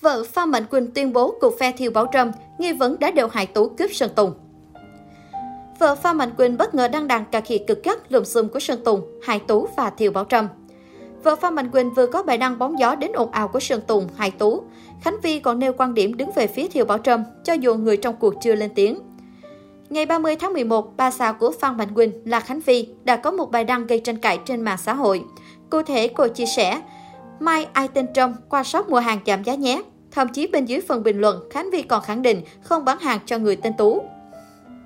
Vợ Phan Mạnh Quỳnh tuyên bố cuộc phe Thiều Bảo Trâm, nghi vấn đã đều hại Tú cướp Sơn Tùng. Vợ Phan Mạnh Quỳnh bất ngờ đăng đàn cà khịa cực gắt lùm xùm của Sơn Tùng, Hải Tú và Thiều Bảo Trâm. Vợ Phan Mạnh Quỳnh vừa có bài đăng bóng gió đến ồn ào của Sơn Tùng, Hải Tú. Khánh Vi còn nêu quan điểm đứng về phía Thiều Bảo Trâm, cho dù người trong cuộc chưa lên tiếng. Ngày 30 tháng 11, ba xã của Phan Mạnh Quỳnh là Khánh Vi đã có một bài đăng gây tranh cãi trên mạng xã hội. Cụ thể, cô chia sẻ, Mai ai tên Trâm qua shop mua hàng giảm giá nhé. Thậm chí bên dưới phần bình luận, Khánh Vi còn khẳng định không bán hàng cho người tên Tú.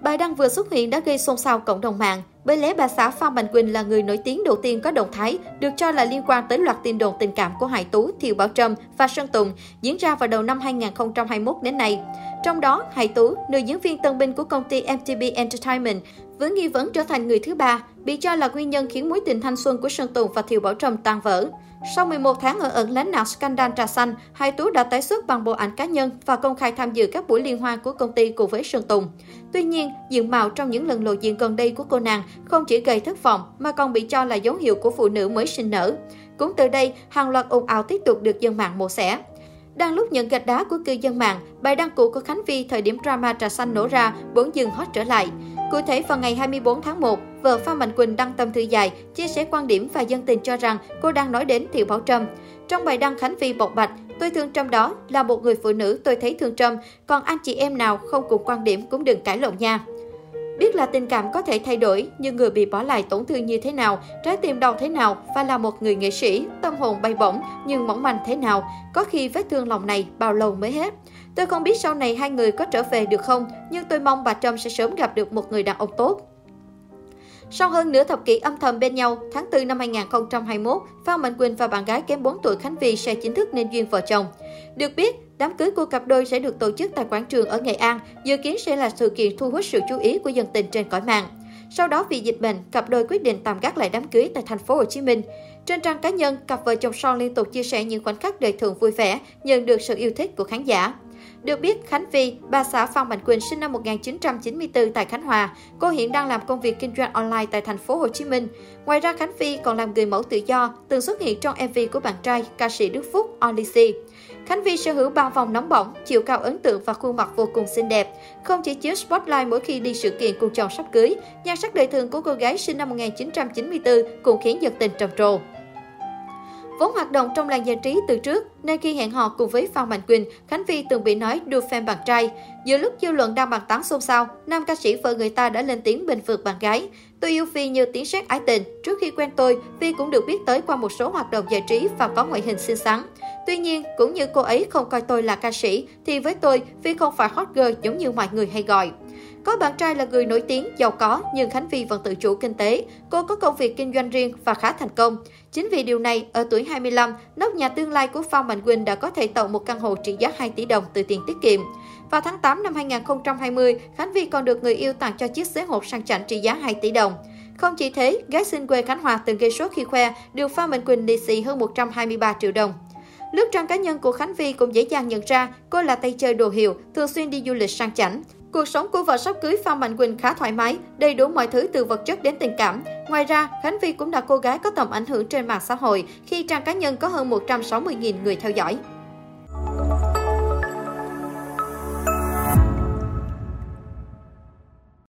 Bài đăng vừa xuất hiện đã gây xôn xao cộng đồng mạng. Bởi lẽ bà xã Phan Mạnh Quỳnh là người nổi tiếng đầu tiên có động thái được cho là liên quan tới loạt tin đồn tình cảm của Hải Tú, Thiều Bảo Trâm và Sơn Tùng diễn ra vào đầu năm 2021 đến nay. Trong đó, Hải Tú, nữ diễn viên tân binh của công ty mtb Entertainment, với nghi vấn trở thành người thứ ba, bị cho là nguyên nhân khiến mối tình thanh xuân của Sơn Tùng và Thiều Bảo Trâm tan vỡ. Sau 11 tháng ở ẩn lánh nạn scandal trà xanh, hải Tú đã tái xuất bằng bộ ảnh cá nhân và công khai tham dự các buổi liên hoan của công ty cùng với Sơn Tùng. Tuy nhiên, diện mạo trong những lần lộ diện gần đây của cô nàng không chỉ gây thất vọng mà còn bị cho là dấu hiệu của phụ nữ mới sinh nở. Cũng từ đây, hàng loạt ồn ào tiếp tục được dân mạng mổ xẻ. Đang lúc nhận gạch đá của cư dân mạng, bài đăng cũ của Khánh Vi thời điểm drama trà xanh nổ ra bỗng dừng hot trở lại. Cụ thể vào ngày 24 tháng 1, vợ Phan Mạnh Quỳnh đăng tâm thư dài, chia sẻ quan điểm và dân tình cho rằng cô đang nói đến Thiệu Bảo Trâm. Trong bài đăng Khánh Vi bộc bạch, tôi thương Trâm đó là một người phụ nữ tôi thấy thương Trâm, còn anh chị em nào không cùng quan điểm cũng đừng cãi lộn nha. Biết là tình cảm có thể thay đổi, nhưng người bị bỏ lại tổn thương như thế nào, trái tim đau thế nào và là một người nghệ sĩ, tâm hồn bay bổng nhưng mỏng manh thế nào, có khi vết thương lòng này bao lâu mới hết. Tôi không biết sau này hai người có trở về được không, nhưng tôi mong bà Trâm sẽ sớm gặp được một người đàn ông tốt. Sau hơn nửa thập kỷ âm thầm bên nhau, tháng 4 năm 2021, Phan Mạnh Quỳnh và bạn gái kém 4 tuổi Khánh Vi sẽ chính thức nên duyên vợ chồng. Được biết, đám cưới của cặp đôi sẽ được tổ chức tại quảng trường ở Nghệ An, dự kiến sẽ là sự kiện thu hút sự chú ý của dân tình trên cõi mạng. Sau đó vì dịch bệnh, cặp đôi quyết định tạm gác lại đám cưới tại thành phố Hồ Chí Minh. Trên trang cá nhân, cặp vợ chồng son liên tục chia sẻ những khoảnh khắc đời thường vui vẻ, nhận được sự yêu thích của khán giả. Được biết, Khánh Vi, bà xã Phan Mạnh Quỳnh sinh năm 1994 tại Khánh Hòa. Cô hiện đang làm công việc kinh doanh online tại thành phố Hồ Chí Minh. Ngoài ra, Khánh Vi còn làm người mẫu tự do, từng xuất hiện trong MV của bạn trai ca sĩ Đức Phúc Olisi. Khánh Vi sở hữu ba vòng nóng bỏng, chiều cao ấn tượng và khuôn mặt vô cùng xinh đẹp. Không chỉ chiếu spotlight mỗi khi đi sự kiện cùng chồng sắp cưới, nhan sắc đời thường của cô gái sinh năm 1994 cũng khiến dân tình trầm trồ. Vốn hoạt động trong làng giải trí từ trước, nên khi hẹn hò cùng với Phan Mạnh Quỳnh, Khánh Vi từng bị nói đua fan bạn trai. Giữa lúc dư luận đang bàn tán xôn xao, nam ca sĩ vợ người ta đã lên tiếng bình phượt bạn gái. Tôi yêu Phi như tiếng sét ái tình. Trước khi quen tôi, Phi cũng được biết tới qua một số hoạt động giải trí và có ngoại hình xinh xắn. Tuy nhiên, cũng như cô ấy không coi tôi là ca sĩ, thì với tôi, Phi không phải hot girl giống như mọi người hay gọi. Có bạn trai là người nổi tiếng, giàu có, nhưng Khánh Vi vẫn tự chủ kinh tế. Cô có công việc kinh doanh riêng và khá thành công. Chính vì điều này, ở tuổi 25, nóc nhà tương lai của Phan Mạnh Quỳnh đã có thể tậu một căn hộ trị giá 2 tỷ đồng từ tiền tiết kiệm. Vào tháng 8 năm 2020, Khánh Vi còn được người yêu tặng cho chiếc xế hộp sang chảnh trị giá 2 tỷ đồng. Không chỉ thế, gái sinh quê Khánh Hòa từng gây sốt khi khoe được Phan Mạnh Quỳnh lì xì hơn 123 triệu đồng. Lướt trang cá nhân của Khánh Vi cũng dễ dàng nhận ra cô là tay chơi đồ hiệu, thường xuyên đi du lịch sang chảnh. Cuộc sống của vợ sắp cưới Phan Mạnh Quỳnh khá thoải mái, đầy đủ mọi thứ từ vật chất đến tình cảm. Ngoài ra, Khánh Vi cũng là cô gái có tầm ảnh hưởng trên mạng xã hội khi trang cá nhân có hơn 160.000 người theo dõi.